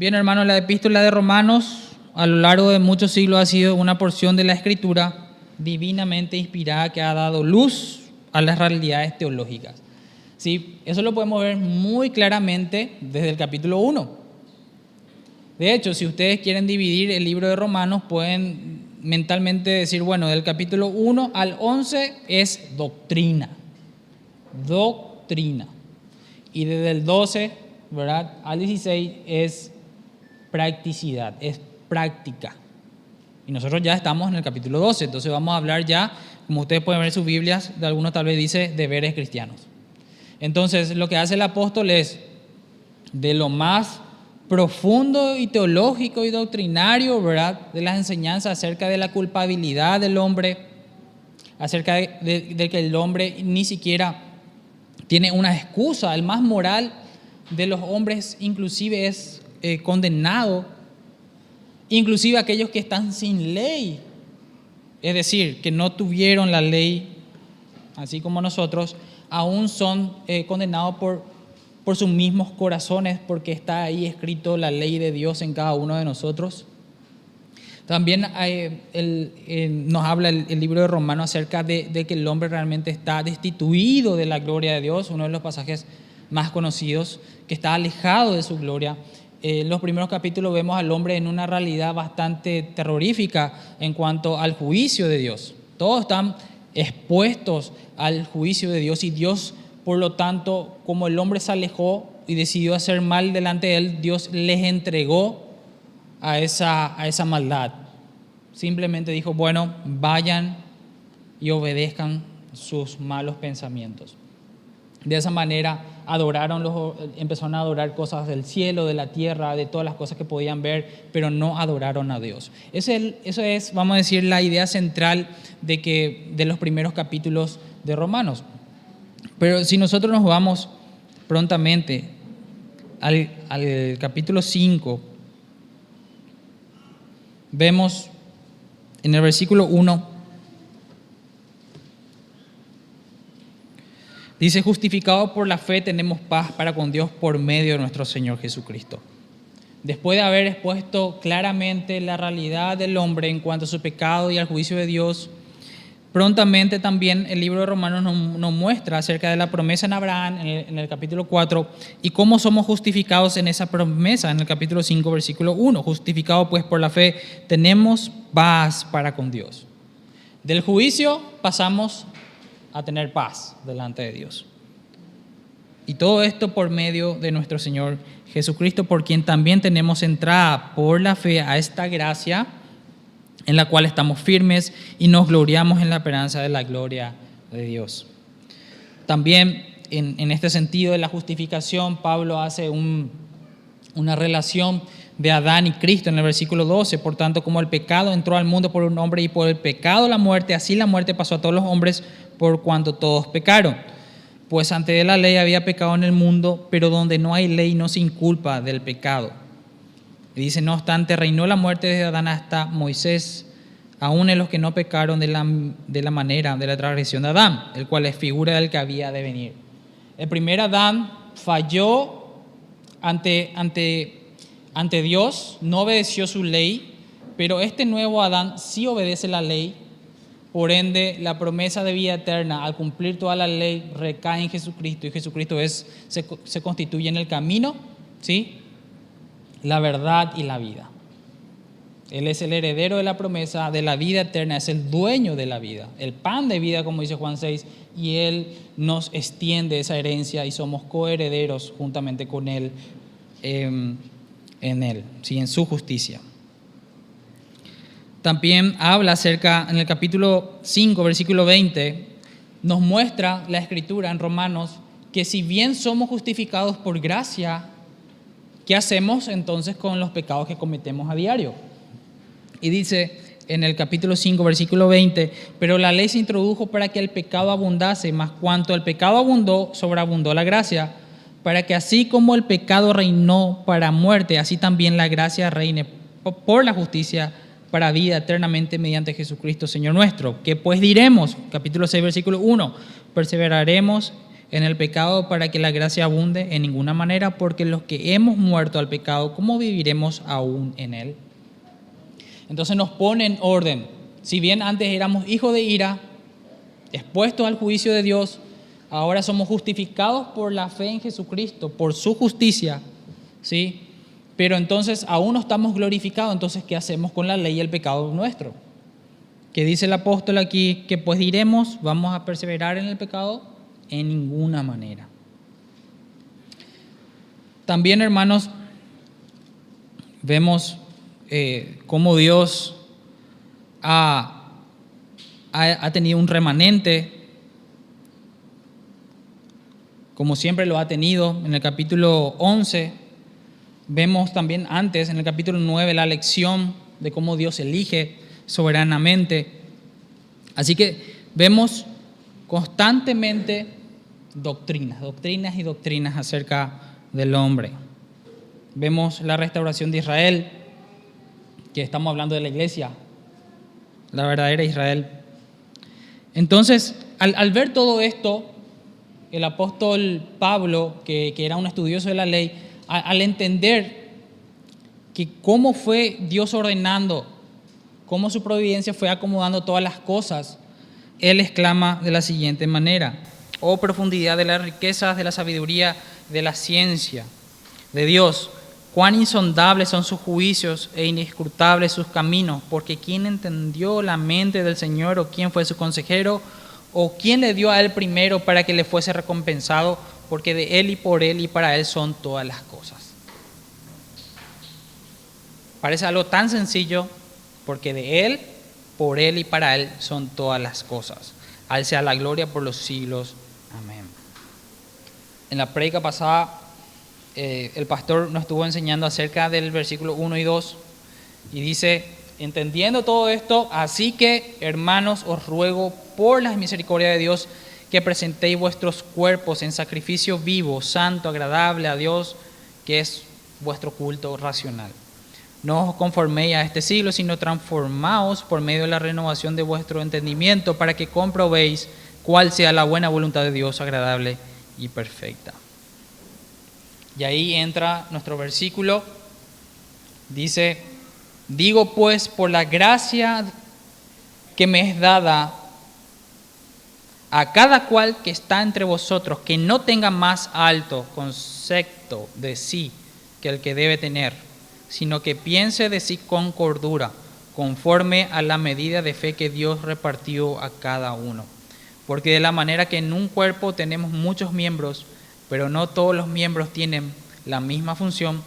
Bien, hermanos, la epístola de Romanos a lo largo de muchos siglos ha sido una porción de la escritura divinamente inspirada que ha dado luz a las realidades teológicas. ¿Sí? Eso lo podemos ver muy claramente desde el capítulo 1. De hecho, si ustedes quieren dividir el libro de Romanos, pueden mentalmente decir, bueno, del capítulo 1 al 11 es doctrina. Doctrina. Y desde el 12, ¿verdad? Al 16 es practicidad, es práctica. Y nosotros ya estamos en el capítulo 12, entonces vamos a hablar ya, como ustedes pueden ver en sus Biblias, de algunos tal vez dice deberes cristianos. Entonces, lo que hace el apóstol es de lo más profundo y teológico y doctrinario, ¿verdad? De las enseñanzas acerca de la culpabilidad del hombre, acerca de, que el hombre ni siquiera tiene una excusa, el más moral de los hombres inclusive es eh, condenado, inclusive aquellos que están sin ley, es decir, que no tuvieron la ley, así como nosotros, aún son eh, condenados por, por sus mismos corazones, porque está ahí escrito la ley de Dios en cada uno de nosotros. También nos habla el, libro de Romanos acerca de, de, que el hombre realmente está destituido de la gloria de Dios, uno de los pasajes más conocidos, que está alejado de su gloria. En los primeros capítulos vemos al hombre en una realidad bastante terrorífica en cuanto al juicio de Dios. Todos están expuestos al juicio de Dios y Dios, por lo tanto, como el hombre se alejó y decidió hacer mal delante de él, Dios les entregó a esa, a esa maldad. Simplemente dijo, bueno, vayan y obedezcan sus malos pensamientos. De esa manera adoraron los, empezaron a adorar cosas del cielo, de la tierra, de todas las cosas que podían ver, pero no adoraron a Dios. Eso es, eso es vamos a decir, la idea central de, que, de los primeros capítulos de Romanos. Pero si nosotros nos vamos prontamente al, al capítulo 5, vemos en el versículo 1, Dice, justificado por la fe tenemos paz para con Dios por medio de nuestro Señor Jesucristo. Después de haber expuesto claramente la realidad del hombre en cuanto a su pecado y al juicio de Dios, prontamente también el libro de Romanos nos, muestra acerca de la promesa en Abraham en el, capítulo 4 y cómo somos justificados en esa promesa en el capítulo 5, versículo 1. Justificado pues por la fe tenemos paz para con Dios. Del juicio pasamos a tener paz delante de Dios. Y todo esto por medio de nuestro Señor Jesucristo, por quien también tenemos entrada por la fe a esta gracia en la cual estamos firmes y nos gloriamos en la esperanza de la gloria de Dios. También en, este sentido de la justificación, Pablo hace una relación de Adán y Cristo en el versículo 12. Por tanto, como el pecado entró al mundo por un hombre y por el pecado la muerte, así la muerte pasó a todos los hombres por cuanto todos pecaron. Pues ante la ley había pecado en el mundo, pero donde no hay ley no se inculpa del pecado. Y dice, no obstante, reinó la muerte desde Adán hasta Moisés, aún en los que no pecaron de la, de la manera de la transgresión de Adán, el cual es figura del que había de venir. El primer Adán falló ante, ante, ante Dios, no obedeció su ley, pero este nuevo Adán sí obedece la ley por ende, la promesa de vida eterna, al cumplir toda la ley, recae en Jesucristo y Jesucristo es, se, constituye en el camino, ¿sí? la verdad y la vida. Él es el heredero de la promesa de la vida eterna, es el dueño de la vida, el pan de vida, como dice Juan 6, y Él nos extiende esa herencia y somos coherederos juntamente con Él em, en Él, ¿sí? en su justicia también habla acerca, en el capítulo 5, versículo 20, nos muestra la escritura en Romanos que si bien somos justificados por gracia, ¿qué hacemos entonces con los pecados que cometemos a diario? Y dice en el capítulo 5, versículo 20, pero la ley se introdujo para que el pecado abundase, más cuanto el pecado abundó, sobreabundó la gracia, para que así como el pecado reinó para muerte, así también la gracia reine por la justicia para vida eternamente mediante Jesucristo, Señor nuestro. ¿Qué pues diremos? Capítulo 6, versículo 1. Perseveraremos en el pecado para que la gracia abunde en ninguna manera, porque los que hemos muerto al pecado, ¿cómo viviremos aún en él? Entonces nos pone en orden. Si bien antes éramos hijos de ira, expuestos al juicio de Dios, ahora somos justificados por la fe en Jesucristo, por su justicia, ¿sí? Pero entonces aún no estamos glorificados, entonces ¿qué hacemos con la ley y el pecado nuestro? ¿Qué dice el apóstol aquí? Que pues diremos, vamos a perseverar en el pecado en ninguna manera. También, hermanos, vemos eh, cómo Dios ha, ha tenido un remanente, como siempre lo ha tenido. En el capítulo 11 vemos también antes, en el capítulo 9, la lección de cómo Dios elige soberanamente. Así que vemos constantemente doctrinas, doctrinas y doctrinas acerca del hombre. Vemos la restauración de Israel, que estamos hablando de la iglesia, la verdadera Israel. Entonces, al, ver todo esto, el apóstol Pablo, que, era un estudioso de la ley, al entender que cómo fue Dios ordenando, cómo su providencia fue acomodando todas las cosas, él exclama de la siguiente manera, oh profundidad de las riquezas, de la sabiduría, de la ciencia de Dios. Cuán insondables son sus juicios e inescrutables sus caminos, porque ¿quién entendió la mente del Señor o quién fue su consejero o quién le dio a él primero para que le fuese recompensado? Porque de él y por él y para él son todas las cosas. Parece algo tan sencillo, porque de él, por él y para él son todas las cosas. Al sea la gloria por los siglos. Amén. En la predica pasada, eh, el pastor nos estuvo enseñando acerca del versículo 1 y 2 y dice, entendiendo todo esto, así que hermanos os ruego por la misericordia de Dios que presentéis vuestros cuerpos en sacrificio vivo, santo, agradable a Dios, que es vuestro culto racional. No os conforméis a este siglo, sino transformaos por medio de la renovación de vuestro entendimiento para que comprobéis cuál sea la buena voluntad de Dios agradable y perfecta. Y ahí entra nuestro versículo. Dice, digo pues por la gracia que me es dada a cada cual que está entre vosotros, que no tenga más alto concepto de sí que el que debe tener, sino que piense de sí con cordura, conforme a la medida de fe que Dios repartió a cada uno. Porque de la manera que en un cuerpo tenemos muchos miembros, pero no todos los miembros tienen la misma función,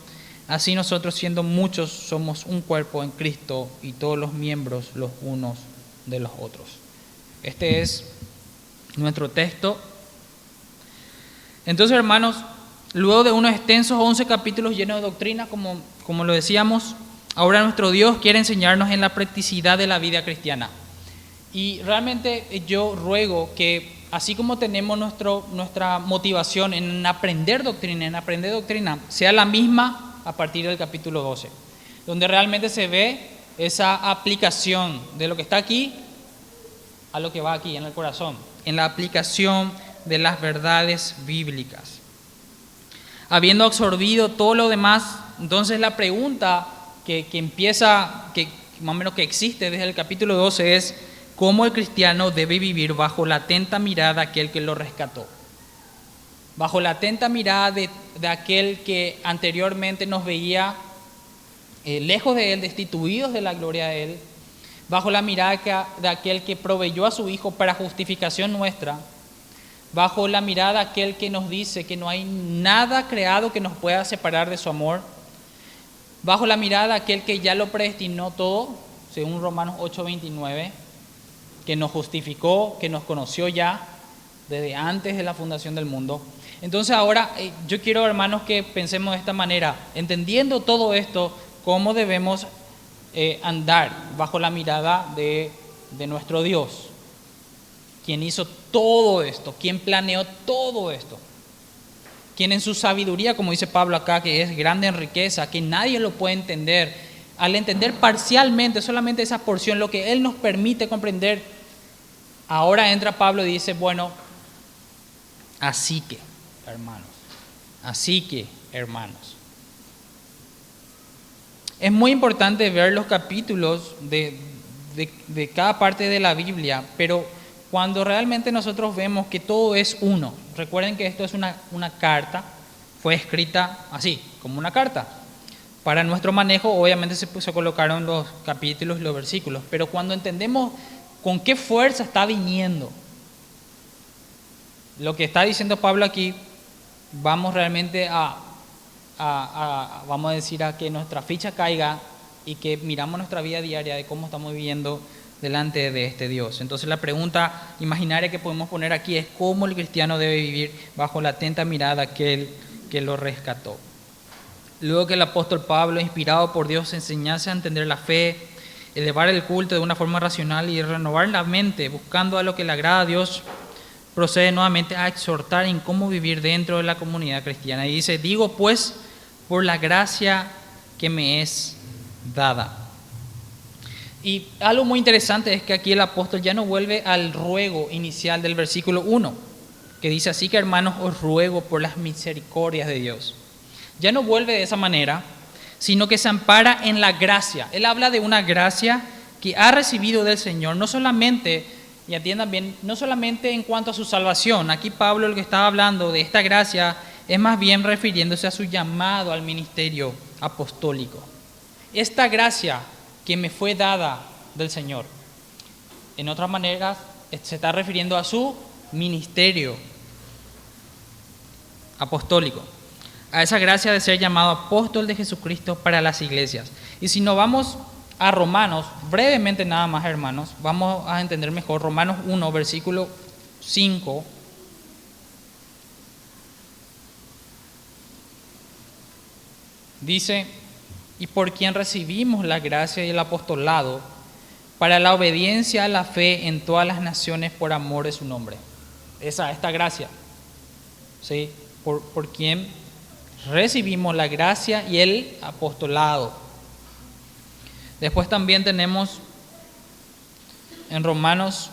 así nosotros siendo muchos somos un cuerpo en Cristo y todos los miembros los unos de los otros. Este es nuestro texto. Entonces, hermanos, luego de unos extensos 11 capítulos llenos de doctrina, como, como lo decíamos, ahora nuestro Dios quiere enseñarnos en la practicidad de la vida cristiana. Y realmente eh, yo ruego que así como tenemos nuestro, nuestra motivación en aprender doctrina, en aprender doctrina, sea la misma a partir del capítulo 12, donde realmente se ve esa aplicación de lo que está aquí a lo que va aquí en el corazón, en la aplicación de las verdades bíblicas. Habiendo absorbido todo lo demás, entonces la pregunta que, que empieza, que más o menos que existe desde el capítulo 12 es, cómo el cristiano debe vivir bajo la atenta mirada de aquel que lo rescató, bajo la atenta mirada de, aquel que anteriormente nos veía eh, lejos de Él, destituidos de la gloria de Él, bajo la mirada de aquel que proveyó a su Hijo para justificación nuestra, bajo la mirada de aquel que nos dice que no hay nada creado que nos pueda separar de su amor, bajo la mirada de aquel que ya lo predestinó todo, según Romanos 8:29 que nos justificó, que nos conoció ya desde antes de la fundación del mundo. Entonces ahora eh, yo quiero, hermanos, que pensemos de esta manera, entendiendo todo esto, cómo debemos eh, andar bajo la mirada de, de nuestro Dios, quien hizo todo esto, quien planeó todo esto, quien en su sabiduría, como dice Pablo acá, que es grande en riqueza, que nadie lo puede entender, al entender parcialmente solamente esa porción, lo que Él nos permite comprender, ahora entra Pablo y dice, bueno, Así que, hermanos, así que, hermanos. Es muy importante ver los capítulos de, de, cada parte de la Biblia, pero cuando realmente nosotros vemos que todo es uno, recuerden que esto es una, una carta, fue escrita así, como una carta. Para nuestro manejo, obviamente se, se colocaron los capítulos y los versículos, pero cuando entendemos con qué fuerza está viniendo, lo que está diciendo Pablo aquí, vamos realmente a, vamos a decir, a que nuestra ficha caiga y que miramos nuestra vida diaria de cómo estamos viviendo delante de este Dios. Entonces la pregunta imaginaria que podemos poner aquí es cómo el cristiano debe vivir bajo la atenta mirada de aquel que lo rescató. Luego que el apóstol Pablo, inspirado por Dios, enseñase a entender la fe, elevar el culto de una forma racional y renovar la mente, buscando a lo que le agrada a Dios, procede nuevamente a exhortar en cómo vivir dentro de la comunidad cristiana. Y dice, digo pues, por la gracia que me es dada. Y algo muy interesante es que aquí el apóstol ya no vuelve al ruego inicial del versículo 1, que dice así que hermanos os ruego por las misericordias de Dios. Ya no vuelve de esa manera, sino que se ampara en la gracia. Él habla de una gracia que ha recibido del Señor, no solamente, y atiendan bien, no solamente en cuanto a su salvación. Aquí Pablo el que estaba hablando de esta gracia es más bien refiriéndose a su llamado al ministerio apostólico esta gracia que me fue dada del Señor. En otras maneras, se está refiriendo a su ministerio apostólico, a esa gracia de ser llamado apóstol de Jesucristo para las iglesias. Y si no vamos a Romanos, brevemente nada más hermanos, vamos a entender mejor Romanos 1, versículo 5. Dice, y por quien recibimos la gracia y el apostolado para la obediencia a la fe en todas las naciones por amor de su nombre. Esa, esta gracia, ¿sí? por, por quien recibimos la gracia y el apostolado. Después también tenemos en Romanos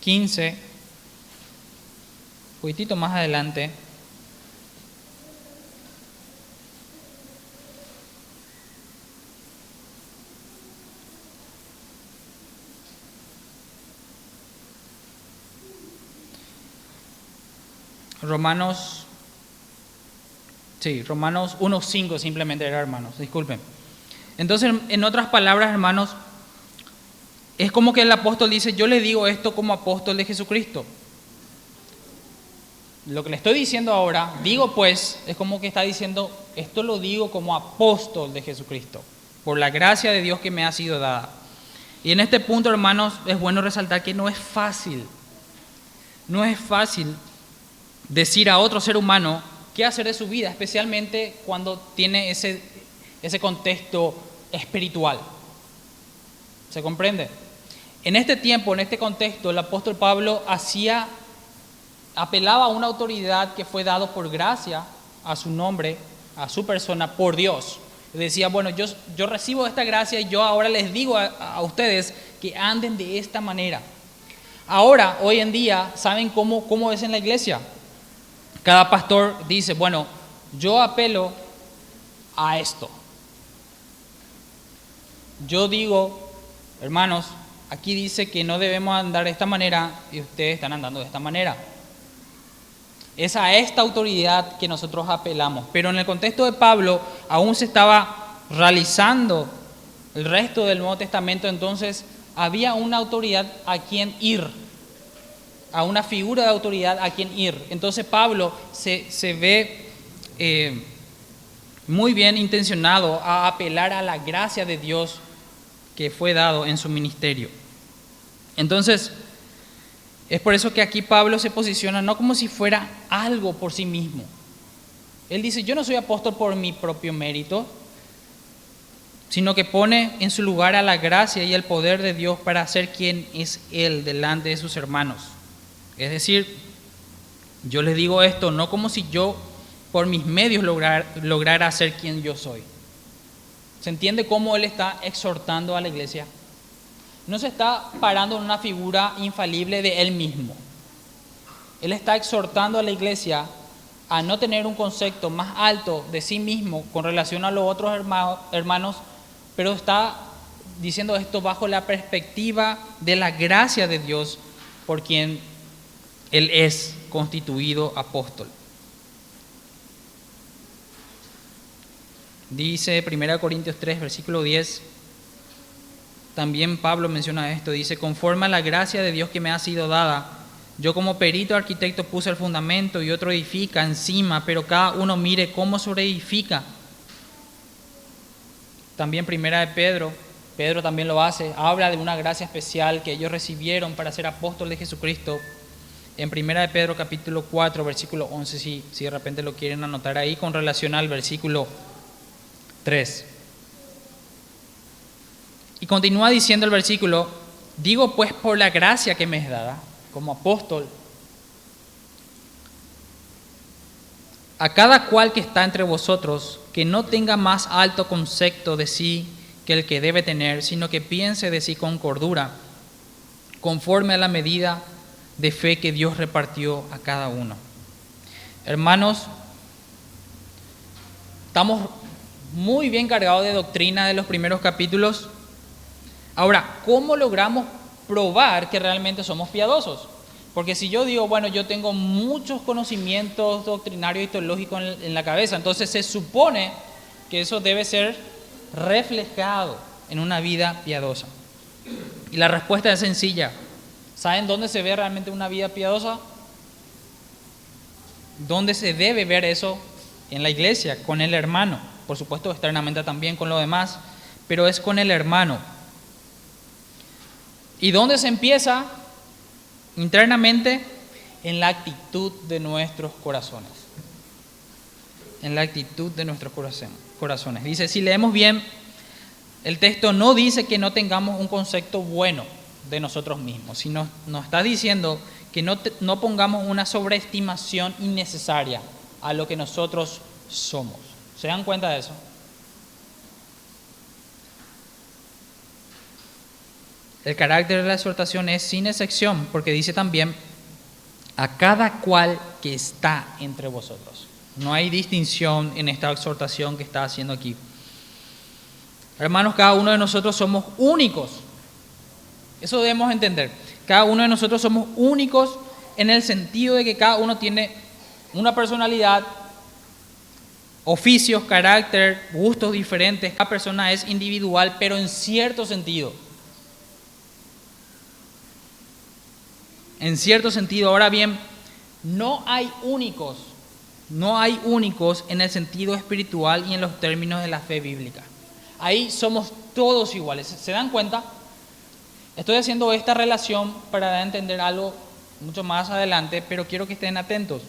15, un poquitito más adelante, Romanos, sí, Romanos 1.5 simplemente era hermanos, disculpen. Entonces, en otras palabras, hermanos, es como que el apóstol dice, yo le digo esto como apóstol de Jesucristo. Lo que le estoy diciendo ahora, digo pues, es como que está diciendo, esto lo digo como apóstol de Jesucristo, por la gracia de Dios que me ha sido dada. Y en este punto, hermanos, es bueno resaltar que no es fácil, no es fácil decir a otro ser humano qué hacer de su vida, especialmente cuando tiene ese, ese contexto espiritual. ¿Se comprende? En este tiempo, en este contexto, el apóstol Pablo apelaba a una autoridad que fue dado por gracia a su nombre, a su persona, por Dios. Decía, bueno, yo, yo recibo esta gracia y yo ahora les digo a, a ustedes que anden de esta manera. Ahora, hoy en día, ¿saben cómo, cómo es en la iglesia? Cada pastor dice, bueno, yo apelo a esto. Yo digo, hermanos, aquí dice que no debemos andar de esta manera y ustedes están andando de esta manera. Es a esta autoridad que nosotros apelamos. Pero en el contexto de Pablo aún se estaba realizando el resto del Nuevo Testamento, entonces había una autoridad a quien ir a una figura de autoridad a quien ir. Entonces Pablo se, ve eh, muy bien intencionado a apelar a la gracia de Dios que fue dado en su ministerio. Entonces, es por eso que aquí Pablo se posiciona no como si fuera algo por sí mismo. Él dice, yo no soy apóstol por mi propio mérito, sino que pone en su lugar a la gracia y el poder de Dios para ser quien es Él delante de sus hermanos. Es decir, yo les digo esto no como si yo por mis medios lograr, lograra ser quien yo soy. ¿Se entiende cómo él está exhortando a la iglesia? no se está parando en una figura infalible de él mismo. Él está exhortando a la iglesia a no tener un concepto más alto de sí mismo con relación a los otros hermanos, pero está diciendo esto bajo la perspectiva de la gracia de Dios por quien Él es constituido apóstol. Dice 1 Corintios 3, versículo 10, también Pablo menciona esto, dice, conforme a la gracia de Dios que me ha sido dada, yo como perito arquitecto puse el fundamento y otro edifica encima, pero cada uno mire cómo sobreedifica. También primera de Pedro, Pedro también lo hace, habla de una gracia especial que ellos recibieron para ser apóstoles de Jesucristo. En primera de Pedro capítulo 4, versículo 11, si, si de repente lo quieren anotar ahí con relación al versículo 3. Y continúa diciendo el versículo, digo pues por la gracia que me es dada como apóstol, a cada cual que está entre vosotros, que no tenga más alto concepto de sí que el que debe tener, sino que piense de sí con cordura, conforme a la medida de fe que Dios repartió a cada uno. Hermanos, estamos muy bien cargados de doctrina de los primeros capítulos. Ahora, ¿cómo logramos probar que realmente somos piadosos. Porque si yo digo, bueno, yo tengo muchos conocimientos doctrinarios y teológicos en la cabeza, entonces se supone que eso debe ser reflejado en una vida piadosa. Y la respuesta es sencilla. ¿Saben dónde se ve realmente una vida piadosa? ¿Dónde se debe ver eso? En la iglesia, con el hermano. Por supuesto, externamente también con lo demás, pero es con el hermano. ¿Y dónde se empieza? Internamente, en la actitud de nuestros corazones. En la actitud de nuestros corazones. Dice, si leemos bien, el texto no dice que no tengamos un concepto bueno de nosotros mismos, sino nos está diciendo que no, no pongamos una sobreestimación innecesaria a lo que nosotros somos. ¿Se dan cuenta de eso? El carácter de la exhortación es sin excepción, porque dice también a cada cual que está entre vosotros. No hay distinción en esta exhortación que está haciendo aquí. Hermanos, cada uno de nosotros somos únicos. Eso debemos entender. Cada uno de nosotros somos únicos en el sentido de que cada uno tiene una personalidad, oficios, carácter, gustos diferentes. Cada persona es individual, pero en cierto sentido. en cierto sentido. Ahora bien, no hay únicos, no hay únicos en el sentido espiritual y en los términos de la fe bíblica. Ahí somos todos iguales. ¿Se dan cuenta? Estoy haciendo esta relación para entender algo mucho más adelante, pero quiero que estén atentos.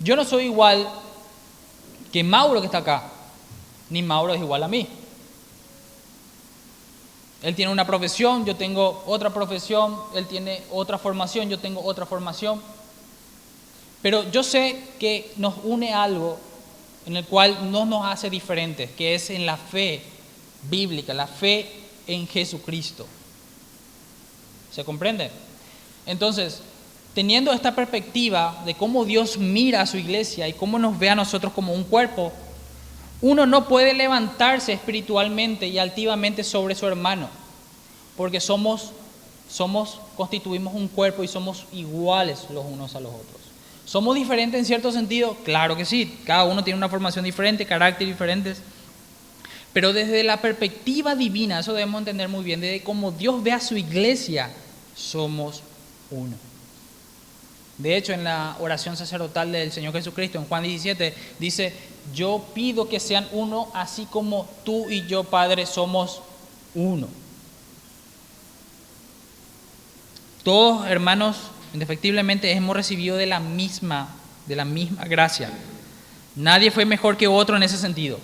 Yo no soy igual que Mauro que está acá, ni Mauro es igual a mí. Él tiene una profesión, yo tengo otra profesión, él tiene otra formación, yo tengo otra formación. Pero yo sé que nos une algo en el cual no nos hace diferentes, que es en la fe bíblica, la fe en Jesucristo. ¿Se comprende? Entonces, teniendo esta perspectiva de cómo Dios mira a su iglesia y cómo nos ve a nosotros como un cuerpo, uno no puede levantarse espiritualmente y altivamente sobre su hermano, porque somos, somos, constituimos un cuerpo y somos iguales los unos a los otros. ¿Somos diferentes en cierto sentido? Claro que sí, cada uno tiene una formación diferente, carácter diferentes. Pero desde la perspectiva divina, eso debemos entender muy bien, desde cómo Dios ve a su iglesia, somos uno. De hecho, en la oración sacerdotal del Señor Jesucristo, en Juan 17, dice, yo pido que sean uno, así como tú y yo, Padre, somos uno. Todos, hermanos, indefectiblemente hemos recibido de la misma, de la misma gracia. Nadie fue mejor que otro en ese sentido.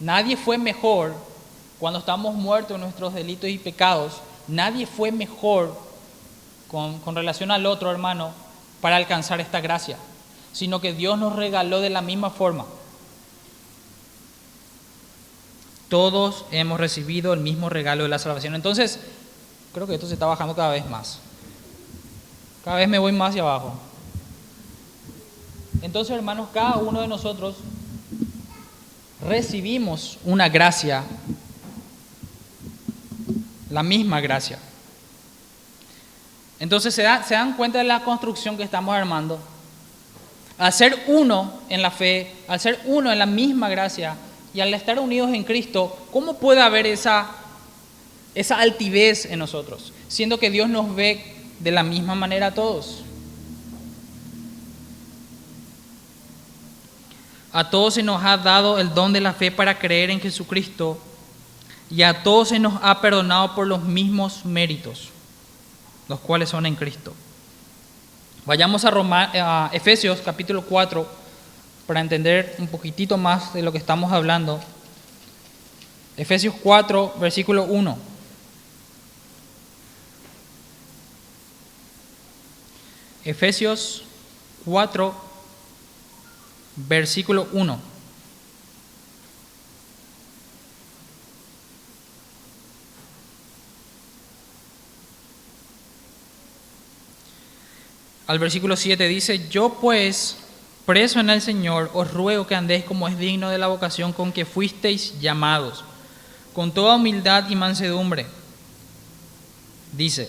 Nadie fue mejor cuando estamos muertos en nuestros delitos y pecados. Nadie fue mejor con, relación al otro hermano para alcanzar esta gracia, sino que Dios nos regaló de la misma forma. Todos hemos recibido el mismo regalo de la salvación. Entonces, Creo que esto se está bajando cada vez más. Cada vez me voy más hacia abajo. Entonces, hermanos, cada uno de nosotros recibimos una gracia, la misma gracia. Entonces, ¿se, se dan cuenta de la construcción que estamos armando? Al ser uno en la fe, al ser uno en la misma gracia y al estar unidos en Cristo, ¿cómo puede haber esa, esa altivez en nosotros? Siendo que Dios nos ve de la misma manera a todos. A todos se nos ha dado el don de la fe para creer en Jesucristo y a todos se nos ha perdonado por los mismos méritos, los cuales son en Cristo. Vayamos a, a Efesios capítulo 4 para entender un poquitito más de lo que estamos hablando. Efesios 4, versículo 1. Efesios 4, versículo 1. al versículo 7 dice, yo pues, preso en el Señor, os ruego que andéis como es digno de la vocación con que fuisteis llamados, con toda humildad y mansedumbre. Dice,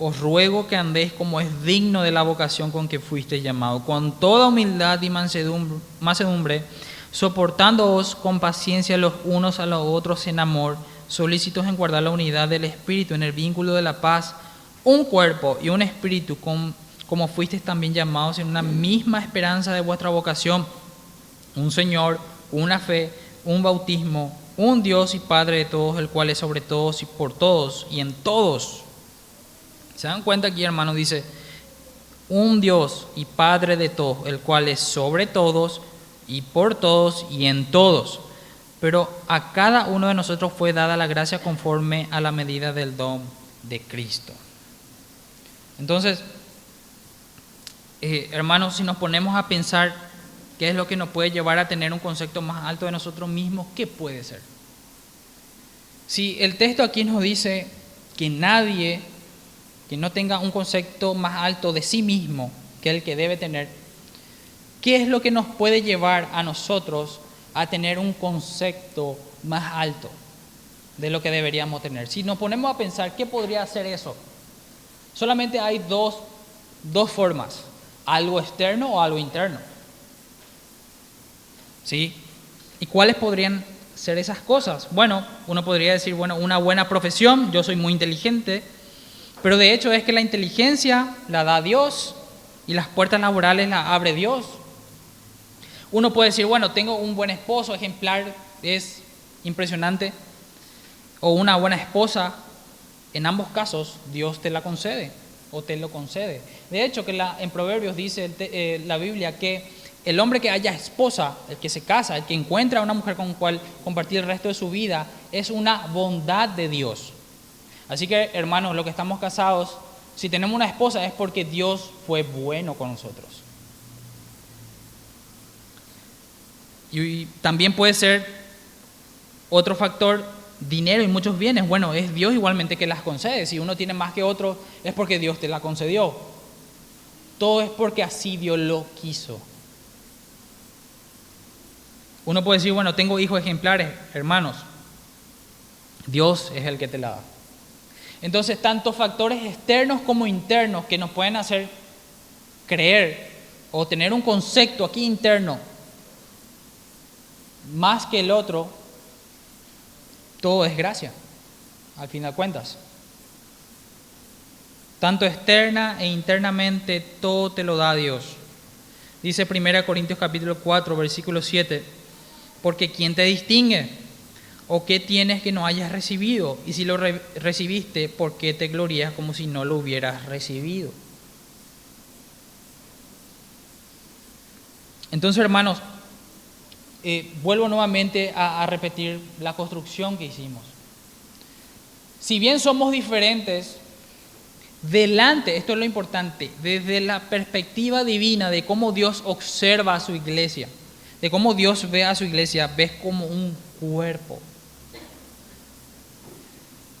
os ruego que andéis como es digno de la vocación con que fuisteis llamados, con toda humildad y mansedumbre, soportándoos con paciencia los unos a los otros en amor, solícitos en guardar la unidad del Espíritu en el vínculo de la paz, un cuerpo y un espíritu como fuisteis también llamados en una misma esperanza de vuestra vocación, un Señor, una fe, un bautismo, un Dios y Padre de todos, el cual es sobre todos y por todos y en todos. ¿Se dan cuenta aquí, hermano? Dice, un Dios y Padre de todos, el cual es sobre todos y por todos y en todos. Pero a cada uno de nosotros fue dada la gracia conforme a la medida del don de Cristo. Entonces, eh, hermanos, si nos ponemos a pensar qué es lo que nos puede llevar a tener un concepto más alto de nosotros mismos, ¿qué puede ser? Si el texto aquí nos dice que nadie que no tenga un concepto más alto de sí mismo que el que debe tener, ¿qué es lo que nos puede llevar a nosotros a tener un concepto más alto de lo que deberíamos tener? Si nos ponemos a pensar, ¿qué podría ser eso? Solamente hay dos, dos formas algo externo o algo interno. ¿Sí? ¿Y cuáles podrían ser esas cosas? Bueno, uno podría decir, bueno, una buena profesión, yo soy muy inteligente, pero de hecho es que la inteligencia la da Dios y las puertas laborales las abre Dios. Uno puede decir, bueno, tengo un buen esposo, ejemplar, es impresionante, o una buena esposa, en ambos casos Dios te la concede o te lo concede. De hecho, que la, en Proverbios dice eh, la Biblia que el hombre que haya esposa, el que se casa, el que encuentra a una mujer con la cual compartir el resto de su vida, es una bondad de Dios. Así que, hermanos, lo que estamos casados, si tenemos una esposa es porque Dios fue bueno con nosotros. Y también puede ser otro factor dinero y muchos bienes, bueno, es Dios igualmente que las concede. Si uno tiene más que otro, es porque Dios te la concedió. Todo es porque así Dios lo quiso. Uno puede decir, bueno, tengo hijos ejemplares, hermanos. Dios es el que te la da. Entonces, tanto factores externos como internos que nos pueden hacer creer o tener un concepto aquí interno más que el otro, todo es gracia, al fin de cuentas. Tanto externa e internamente, todo te lo da Dios. Dice 1 Corintios capítulo 4, versículo 7, porque ¿quién te distingue? ¿O qué tienes que no hayas recibido? Y si lo recibiste, ¿por qué te glorías como si no lo hubieras recibido? Entonces, hermanos, eh, vuelvo nuevamente a, a repetir la construcción que hicimos. Si bien somos diferentes, delante, esto es lo importante, desde la perspectiva divina de cómo Dios observa a su iglesia, de cómo Dios ve a su iglesia, ves como un cuerpo.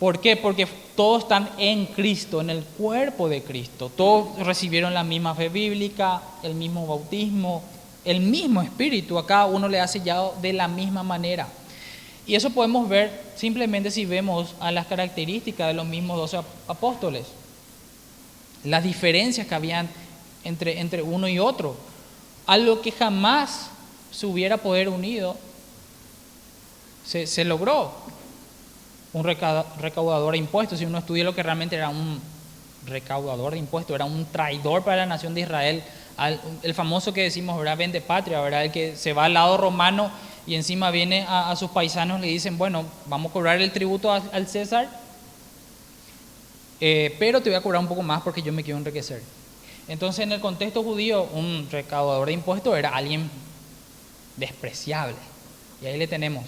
¿Por qué? Porque todos están en Cristo, en el cuerpo de Cristo. Todos recibieron la misma fe bíblica, el mismo bautismo, el mismo espíritu. A cada uno le ha sellado de la misma manera. Y eso podemos ver simplemente si vemos a las características de los mismos doce apóstoles. Las diferencias que habían entre, entre uno y otro. Algo que jamás se hubiera poder unido, se, se logró un recaudador de impuestos. Si uno estudia lo que realmente era un recaudador de impuestos, era un traidor para la nación de Israel, el famoso que decimos, ¿verdad? Vende patria, ¿verdad? El que se va al lado romano y encima viene a, sus paisanos, le dicen, bueno, vamos a cobrar el tributo al César, eh, pero te voy a cobrar un poco más porque yo me quiero enriquecer. Entonces, en el contexto judío, un recaudador de impuestos era alguien despreciable. Y ahí le tenemos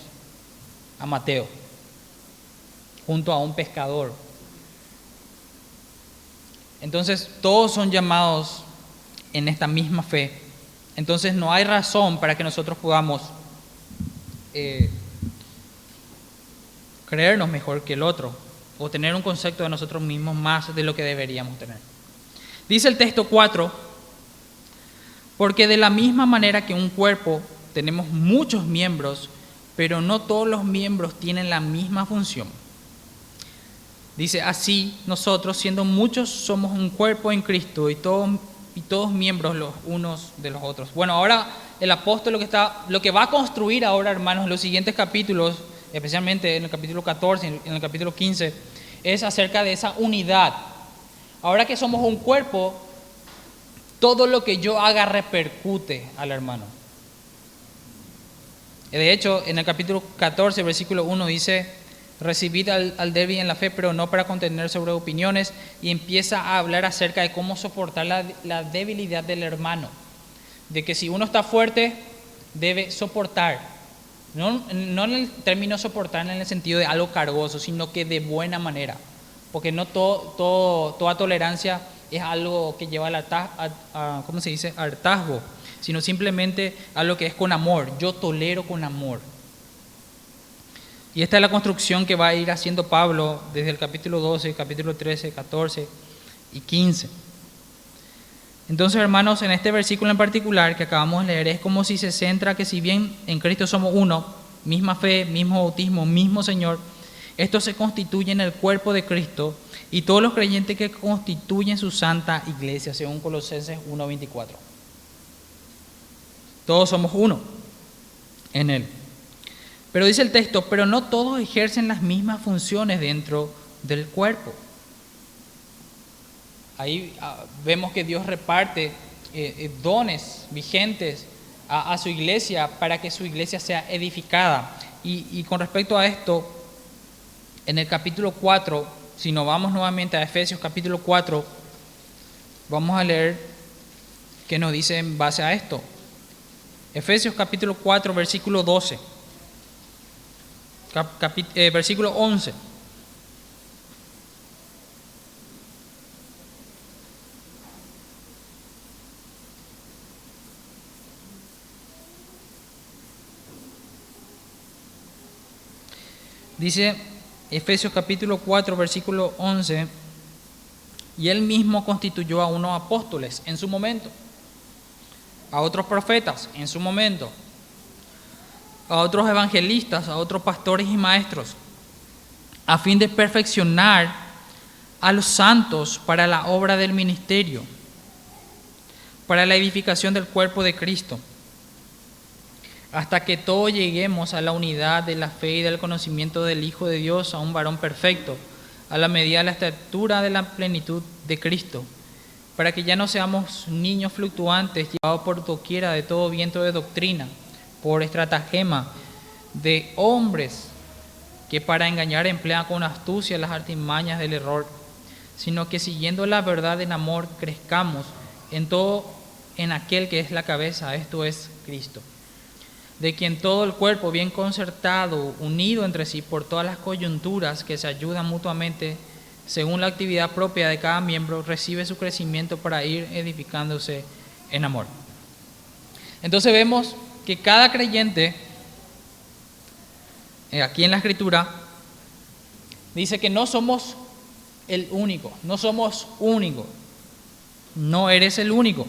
a Mateo junto a un pescador. Entonces todos son llamados en esta misma fe. Entonces no hay razón para que nosotros podamos eh, creernos mejor que el otro o tener un concepto de nosotros mismos más de lo que deberíamos tener. Dice el texto 4, porque de la misma manera que un cuerpo tenemos muchos miembros, pero no todos los miembros tienen la misma función. Dice, así nosotros, siendo muchos, somos un cuerpo en Cristo y todos, y todos miembros los unos de los otros. Bueno, ahora el apóstol lo que, está, lo que va a construir ahora, hermanos, en los siguientes capítulos, especialmente en el capítulo 14, en el capítulo 15, es acerca de esa unidad. Ahora que somos un cuerpo, todo lo que yo haga repercute al hermano. De hecho, en el capítulo 14, versículo 1 dice, recibid al, débil en la fe, pero no para contener sobre opiniones, y empieza a hablar acerca de cómo soportar la, debilidad del hermano. De que si uno está fuerte, debe soportar. No, no, en el término soportar en el sentido de algo cargoso, sino que de buena manera. Porque no todo, todo, toda tolerancia es algo que lleva al a, ¿cómo se dice? hartazgo, sino simplemente algo que es con amor. Yo tolero con amor. Y esta es la construcción que va a ir haciendo Pablo desde el capítulo 12, capítulo 13, 14 y 15. Entonces, hermanos, en este versículo en particular que acabamos de leer, es como si se centra que si bien en Cristo somos uno, misma fe, mismo bautismo, mismo Señor, esto se constituye en el cuerpo de Cristo y todos los creyentes que constituyen su santa iglesia, según Colosenses 1.24. Todos somos uno en Él. Pero dice el texto, pero no todos ejercen las mismas funciones dentro del cuerpo. Ahí ah, vemos que Dios reparte eh, eh, dones vigentes a, su iglesia para que su iglesia sea edificada. Y, con respecto a esto, en el capítulo 4, si nos vamos nuevamente a Efesios capítulo 4, vamos a leer qué nos dice en base a esto. Efesios capítulo 4, versículo 12 eh, versículo 11. Dice Efesios capítulo 4, versículo 11, y él mismo constituyó a unos apóstoles en su momento, a otros profetas en su momento, a otros evangelistas, a otros pastores y maestros, a fin de perfeccionar a los santos para la obra del ministerio, para la edificación del cuerpo de Cristo, hasta que todos lleguemos a la unidad de la fe y del conocimiento del Hijo de Dios, a un varón perfecto, a la medida de la estatura de la plenitud de Cristo, para que ya no seamos niños fluctuantes llevados por doquiera de todo viento de doctrina por estratagema de hombres que para engañar emplean con astucia las artimañas del error, sino que siguiendo la verdad en amor crezcamos en todo en aquel que es la cabeza, esto es Cristo, de quien todo el cuerpo bien concertado, unido entre sí por todas las coyunturas que se ayudan mutuamente, según la actividad propia de cada miembro, recibe su crecimiento para ir edificándose en amor. Entonces vemos que cada creyente, eh, aquí en la escritura, dice que no somos el único, no somos único, no eres el único.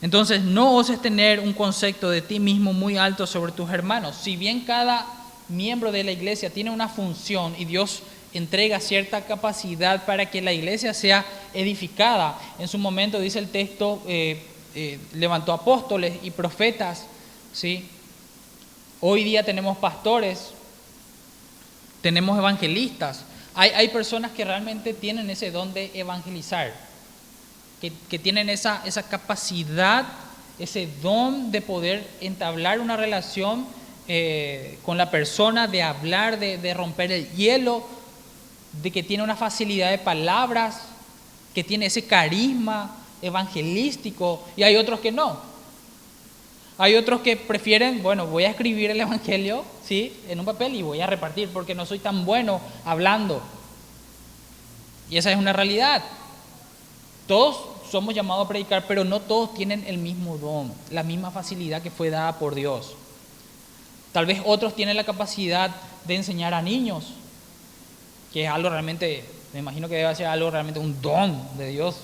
Entonces no oses tener un concepto de ti mismo muy alto sobre tus hermanos. Si bien cada miembro de la iglesia tiene una función y Dios entrega cierta capacidad para que la iglesia sea edificada, en su momento dice el texto, eh, eh, levantó apóstoles y profetas, ¿sí? Hoy día tenemos pastores, tenemos evangelistas, hay, hay personas que realmente tienen ese don de evangelizar, que, que tienen esa, esa capacidad, ese don de poder entablar una relación eh, con la persona, de hablar, de, de romper el hielo, de que tiene una facilidad de palabras, que tiene ese carisma evangelístico, y hay otros que no. Hay otros que prefieren, bueno, voy a escribir el Evangelio, ¿sí? En un papel y voy a repartir porque no soy tan bueno hablando. Y esa es una realidad. Todos somos llamados a predicar, pero no todos tienen el mismo don, la misma facilidad que fue dada por Dios. Tal vez otros tienen la capacidad de enseñar a niños, que es algo realmente, me imagino que debe ser algo realmente un don de Dios,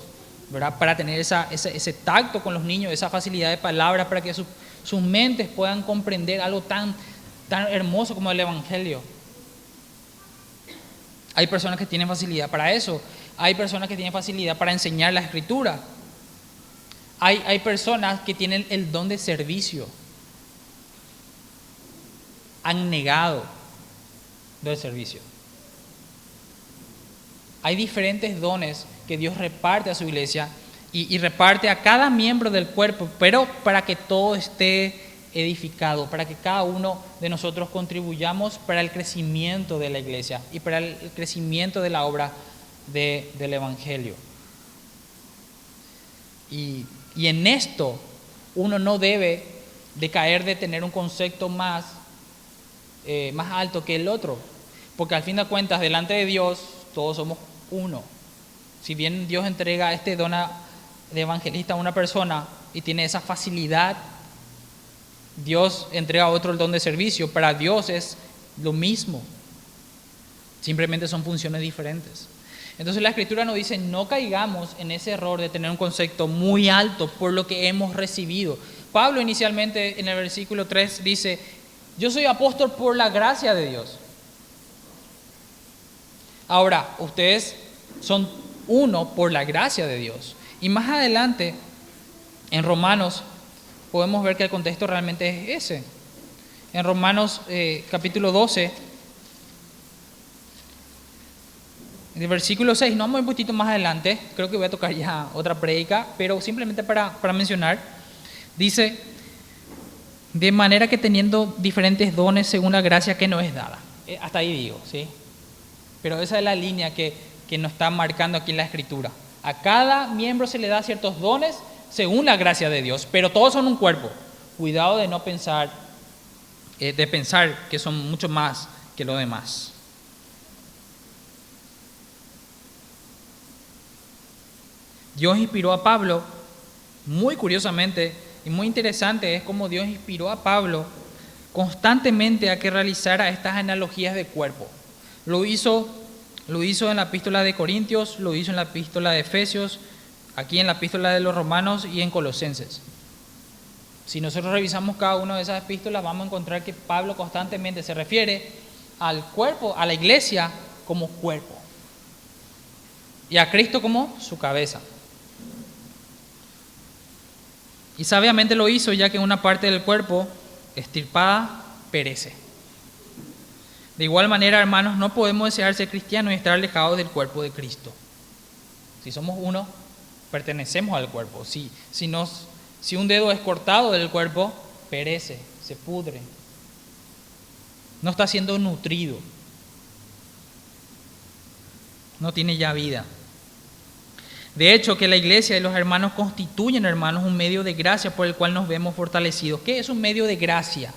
Para tener ese, tacto con los niños, esa facilidad de palabras, para que sus mentes puedan comprender algo tan, hermoso como el Evangelio. Hay personas que tienen facilidad para eso. Hay personas que tienen facilidad para enseñar la escritura. Hay, hay personas que tienen el don de servicio. Han negado del servicio. Hay diferentes dones que Dios reparte a su iglesia y, reparte a cada miembro del cuerpo, pero para que todo esté edificado, para que cada uno de nosotros contribuyamos para el crecimiento de la iglesia y para el crecimiento de la obra del Evangelio. Y, en esto uno no debe de caer de tener un concepto más, eh, más alto que el otro, porque al fin de cuentas delante de Dios todos somos uno. Si bien Dios entrega este don de evangelista a una persona y tiene esa facilidad, Dios entrega a otro el don de servicio. Para Dios es lo mismo. Simplemente son funciones diferentes. Entonces la escritura nos dice, no caigamos en ese error de tener un concepto muy alto por lo que hemos recibido. Pablo inicialmente en el versículo 3 dice, yo soy apóstol por la gracia de Dios. Ahora, ustedes son uno por la gracia de Dios. Y más adelante, en Romanos, podemos ver que el contexto realmente es ese. En Romanos eh, capítulo 12, en el versículo 6, no vamos un poquito más adelante, creo que voy a tocar ya otra prédica, pero simplemente para, para mencionar, dice, de manera que teniendo diferentes dones según la gracia que nos es dada. Eh, hasta ahí digo, ¿sí? Pero esa es la línea que, que nos está marcando aquí en la escritura. A cada miembro se le da ciertos dones según la gracia de Dios, pero todos son un cuerpo. Cuidado de no pensar, eh, de pensar que son mucho más que lo demás. Dios inspiró a Pablo, muy curiosamente y muy interesante es como Dios inspiró a Pablo constantemente a que realizara estas analogías de cuerpo. Lo hizo lo hizo en la epístola de Corintios, lo hizo en la epístola de Efesios, aquí en la epístola de los Romanos y en Colosenses. Si nosotros revisamos cada una de esas epístolas, vamos a encontrar que Pablo constantemente se refiere al cuerpo, a la iglesia como cuerpo. Y a Cristo como su cabeza. Y sabiamente lo hizo ya que una parte del cuerpo, estirpada, perece. De igual manera, hermanos, no podemos desear ser cristianos y estar alejados del cuerpo de Cristo. Si somos uno, pertenecemos al cuerpo. Si, si, nos, si un dedo es cortado del cuerpo, perece, se pudre. No está siendo nutrido. No tiene ya vida. De hecho, que la iglesia y los hermanos constituyen, hermanos, un medio de gracia por el cual nos vemos fortalecidos. ¿Qué es un medio de gracia?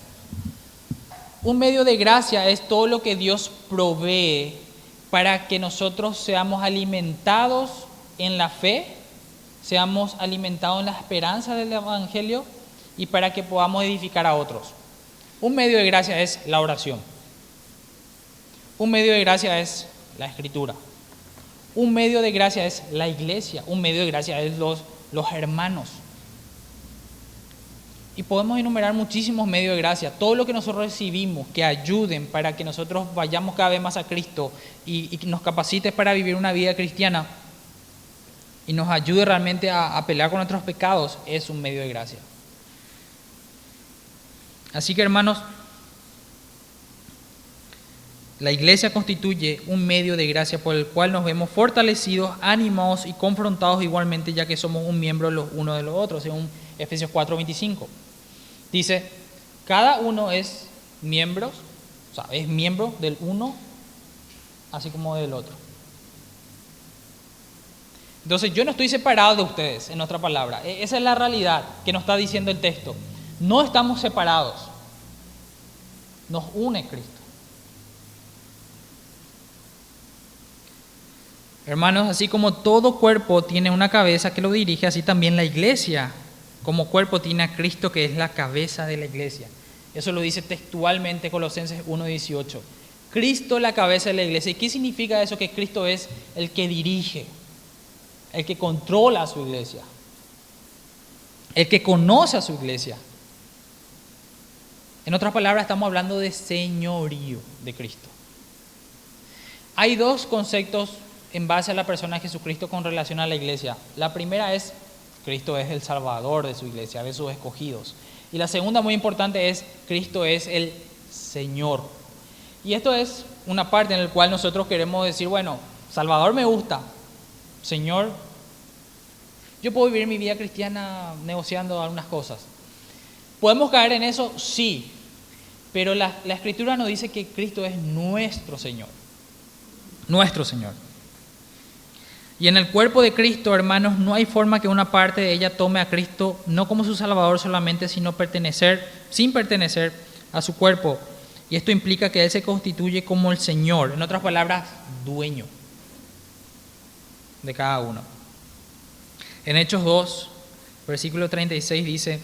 Un medio de gracia es todo lo que Dios provee para que nosotros seamos alimentados en la fe, seamos alimentados en la esperanza del Evangelio y para que podamos edificar a otros. Un medio de gracia es la oración. Un medio de gracia es la escritura. Un medio de gracia es la iglesia, un medio de gracia es los, los hermanos. Y podemos enumerar muchísimos medios de gracia, todo lo que nosotros recibimos que ayuden para que nosotros vayamos cada vez más a Cristo y, y nos capacite para vivir una vida cristiana y nos ayude realmente a, pelear con nuestros pecados, es un medio de gracia. Así que hermanos, la iglesia constituye un medio de gracia por el cual nos vemos fortalecidos, animados y confrontados igualmente, ya que somos un miembro los uno de los otros, Efesios 4:25. Dice, cada uno es miembro, o sea, es miembro del uno, así como del otro. Entonces yo no estoy separado de ustedes, en otra palabra. E-, esa es la realidad que nos está diciendo el texto. No estamos separados. Nos une Cristo. Hermanos, así como todo cuerpo tiene una cabeza que lo dirige, así también la iglesia como cuerpo tiene a Cristo que es la cabeza de la iglesia. Eso lo dice textualmente Colosenses 1.18. Cristo la cabeza de la iglesia. ¿Y qué significa eso? Que Cristo es el que dirige, el que controla a su iglesia, el que conoce a su iglesia. En otras palabras, estamos hablando de señorío de Cristo. Hay dos conceptos en base a la persona de Jesucristo con relación a la iglesia. La primera es, Cristo es el salvador de su iglesia, de sus escogidos. Y la segunda muy importante es, Cristo es el Señor. Y esto es una parte en la cual nosotros queremos decir, bueno, Salvador me gusta, Señor, yo puedo vivir mi vida cristiana negociando algunas cosas. ¿Podemos caer en eso? Sí, pero la, la escritura nos dice que Cristo es nuestro Señor, nuestro Señor. Y en el cuerpo de Cristo, hermanos, no hay forma que una parte de ella tome a Cristo no como su Salvador solamente, sino pertenecer, sin pertenecer a su cuerpo. Y esto implica que Él se constituye como el Señor, en otras palabras, dueño de cada uno. En Hechos 2, versículo 36 dice,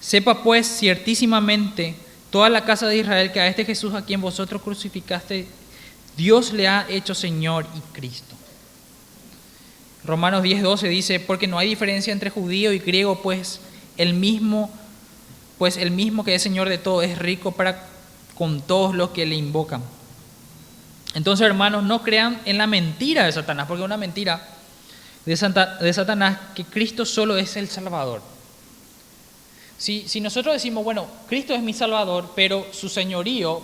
Sepa pues ciertísimamente toda la casa de Israel que a este Jesús a quien vosotros crucificaste, Dios le ha hecho Señor y Cristo. Romanos 10:12 dice, porque no hay diferencia entre judío y griego, pues el mismo, pues el mismo que es Señor de todo es rico para con todos los que le invocan. Entonces, hermanos, no crean en la mentira de Satanás, porque una mentira de Satanás que Cristo solo es el Salvador. Si, si nosotros decimos, bueno, Cristo es mi Salvador, pero su señorío,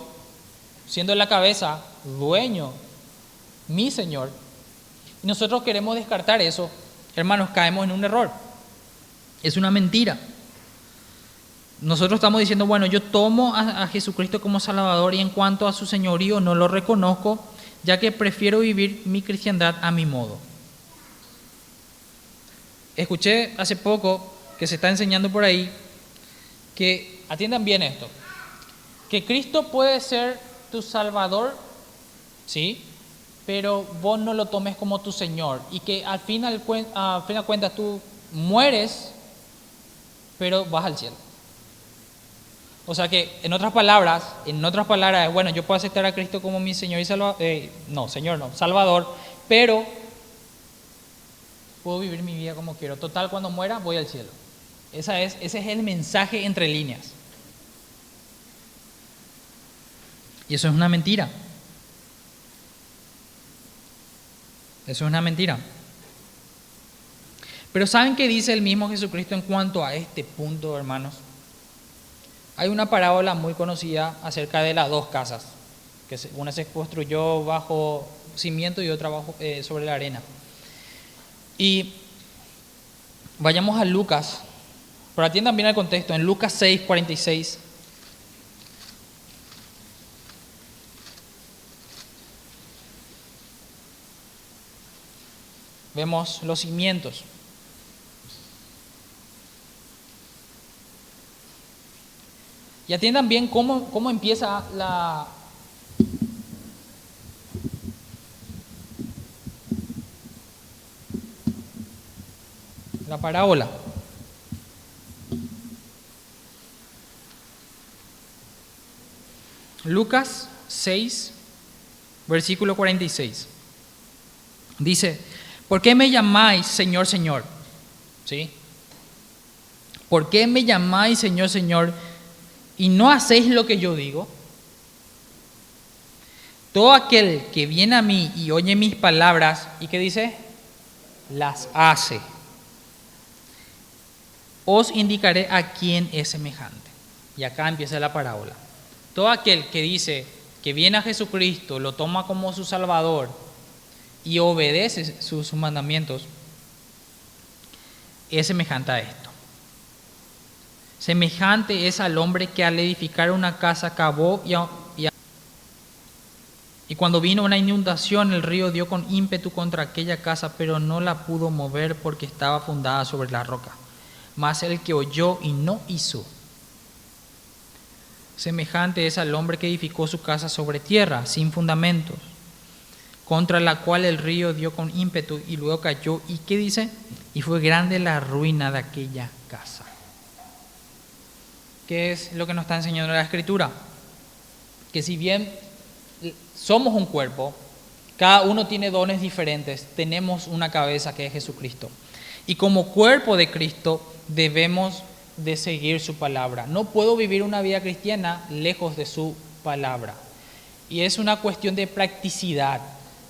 siendo la cabeza, dueño, mi Señor, nosotros queremos descartar eso, hermanos, caemos en un error. Es una mentira. Nosotros estamos diciendo, bueno, yo tomo a, a, Jesucristo como Salvador y en cuanto a su señorío no lo reconozco, ya que prefiero vivir mi cristiandad a mi modo. Escuché hace poco que se está enseñando por ahí que, atiendan bien esto, que Cristo puede ser tu Salvador, ¿sí? Pero vos no lo tomes como tu Señor y que al final, al final cuentas tú mueres, pero vas al cielo. O sea que, en otras palabras, en otras palabras, bueno, yo puedo aceptar a Cristo como mi Señor y Salvador, eh, no, Señor, no, Salvador, pero puedo vivir mi vida como quiero. Total, cuando muera, voy al cielo. Esa es, ese es el mensaje entre líneas. Y eso es una mentira. Eso es una mentira. Pero ¿saben qué dice el mismo Jesucristo en cuanto a este punto, hermanos? Hay una parábola muy conocida acerca de las dos casas, que una se construyó bajo cimiento y otra bajo, eh, sobre la arena. Y vayamos a Lucas, pero atiendan bien el contexto, en Lucas 6, 46. Vemos los cimientos. Y atiendan bien cómo, cómo empieza la, la parábola. Lucas 6, versículo 46. Dice, ¿por qué me llamáis Señor, Señor? ¿Sí? ¿Por qué me llamáis Señor, Señor y no hacéis lo que yo digo? Todo aquel que viene a mí y oye mis palabras y que dice, las hace. Os indicaré a quién es semejante. Y acá empieza la parábola. Todo aquel que dice que viene a Jesucristo, lo toma como su Salvador y obedece sus mandamientos, es semejante a esto. Semejante es al hombre que al edificar una casa y, y, y cuando vino una inundación el río dio con ímpetu contra aquella casa, pero no la pudo mover porque estaba fundada sobre la roca. Mas el que oyó y no hizo, semejante es al hombre que edificó su casa sobre tierra, sin fundamentos, contra la cual el río dio con ímpetu y luego cayó. ¿Y qué dice? Y fue grande la ruina de aquella casa. ¿Qué es lo que nos está enseñando la escritura? Que si bien somos un cuerpo, cada uno tiene dones diferentes, tenemos una cabeza que es Jesucristo. Y como cuerpo de Cristo debemos de seguir su palabra. No puedo vivir una vida cristiana lejos de su palabra. Y es una cuestión de practicidad.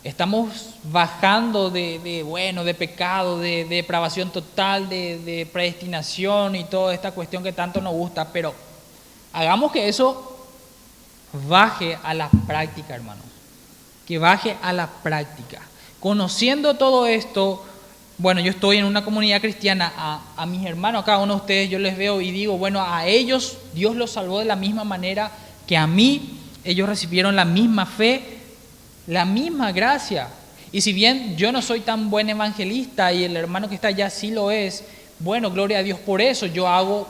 Estamos bajando de, bueno, de pecado, de, depravación total, de, de predestinación y toda esta cuestión que tanto nos gusta, pero hagamos que eso baje a la práctica, hermanos. Que baje a la práctica. Conociendo todo esto, bueno, yo estoy en una comunidad cristiana, a, mis hermanos, a cada uno de ustedes, yo les veo y digo, bueno, a ellos Dios los salvó de la misma manera que a mí, ellos recibieron la misma fe, la misma gracia. Y si bien yo no soy tan buen evangelista y el hermano que está allá sí lo es, bueno, gloria a Dios por eso, yo hago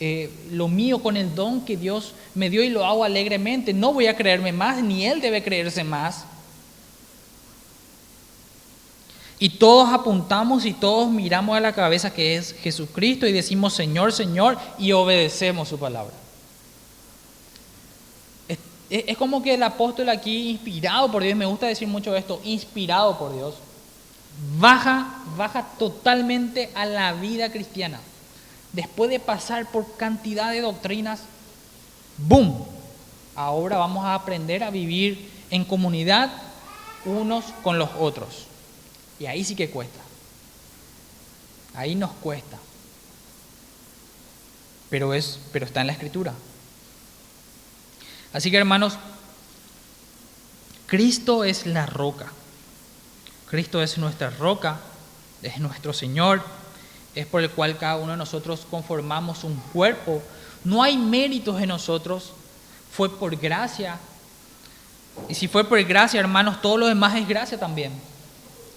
eh, lo mío con el don que Dios me dio y lo hago alegremente. No voy a creerme más, ni Él debe creerse más. Y todos apuntamos y todos miramos a la cabeza que es Jesucristo y decimos Señor, Señor y obedecemos su palabra. Es, como que el apóstol aquí, inspirado por Dios, me gusta decir mucho esto, inspirado por Dios, baja, baja totalmente a la vida cristiana. Después de pasar por cantidad de doctrinas, ¡boom! Ahora vamos a aprender a vivir en comunidad unos con los otros. Y ahí sí que cuesta. Ahí nos cuesta. Pero, es, pero está en la escritura. Así que hermanos, Cristo es la roca. Cristo es nuestra roca, es nuestro Señor, es por el cual cada uno de nosotros conformamos un cuerpo. No hay méritos en nosotros, fue por gracia. Y si fue por gracia, hermanos, todo lo demás es gracia también.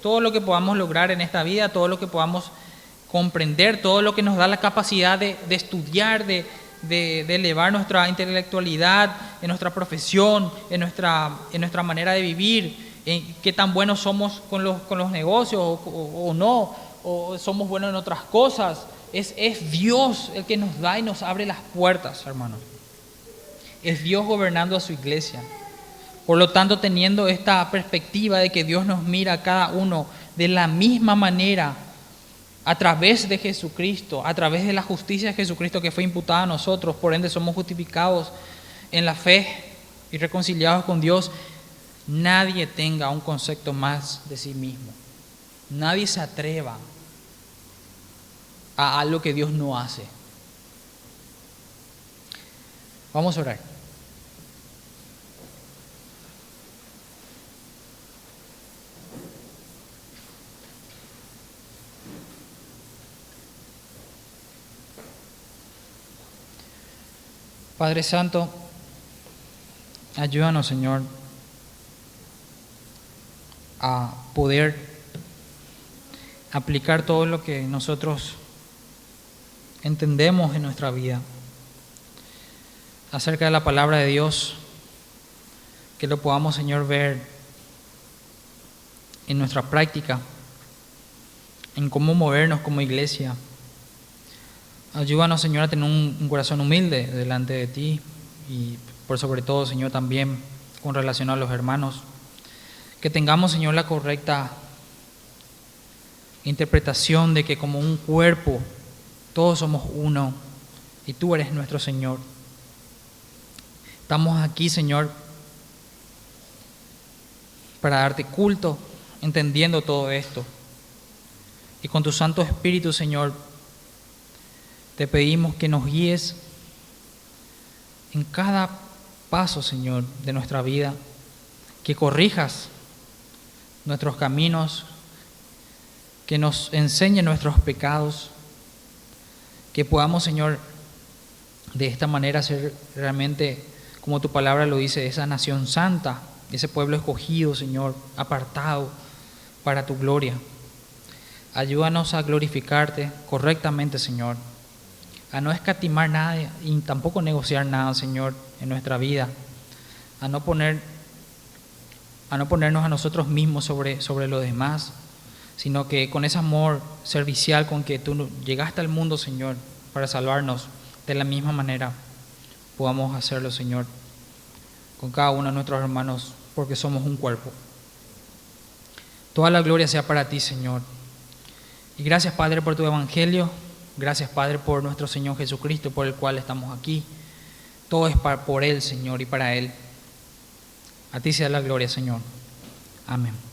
Todo lo que podamos lograr en esta vida, todo lo que podamos comprender, todo lo que nos da la capacidad de, estudiar, de, elevar nuestra intelectualidad, en nuestra profesión, en nuestra, en nuestra manera de vivir, en qué tan buenos somos con los, con los negocios o, no, o somos buenos en otras cosas. Es, es Dios el que nos da y nos abre las puertas, hermanos. Es Dios gobernando a su iglesia. Por lo tanto, teniendo esta perspectiva de que Dios nos mira a cada uno de la misma manera, a través de Jesucristo, a través de la justicia de Jesucristo que fue imputada a nosotros, por ende somos justificados en la fe y reconciliados con Dios, nadie tenga un concepto más de sí mismo. Nadie se atreva a algo que Dios no hace. Vamos a orar. Padre Santo, ayúdanos, Señor, a poder aplicar todo lo que nosotros entendemos en nuestra vida acerca de la palabra de Dios, que lo podamos, Señor, ver en nuestra práctica, en cómo movernos como iglesia. Ayúdanos, Señor, a tener un, corazón humilde delante de ti y por sobre todo, Señor, también con relación a los hermanos. Que tengamos, Señor, la correcta interpretación de que como un cuerpo todos somos uno y tú eres nuestro Señor. Estamos aquí, Señor, para darte culto, entendiendo todo esto. Y con tu Santo Espíritu, Señor, te pedimos que nos guíes en cada paso, Señor, de nuestra vida, que corrijas nuestros caminos, que nos enseñe nuestros pecados, que podamos, Señor, de esta manera ser realmente, como tu palabra lo dice, esa nación santa, ese pueblo escogido, Señor, apartado para tu gloria. Ayúdanos a glorificarte correctamente, Señor, a no escatimar nada y tampoco negociar nada, Señor, en nuestra vida, a no poner a no ponernos a nosotros mismos sobre, sobre los demás, sino que con ese amor servicial con que tú llegaste al mundo, Señor, para salvarnos, de la misma manera podamos hacerlo, Señor, con cada uno de nuestros hermanos, porque somos un cuerpo. Toda la gloria sea para ti, Señor. Y gracias, Padre, por tu evangelio. Gracias, Padre, por nuestro Señor Jesucristo, por el cual estamos aquí. Todo es por Él, Señor, y para Él. A ti sea la gloria, Señor. Amén.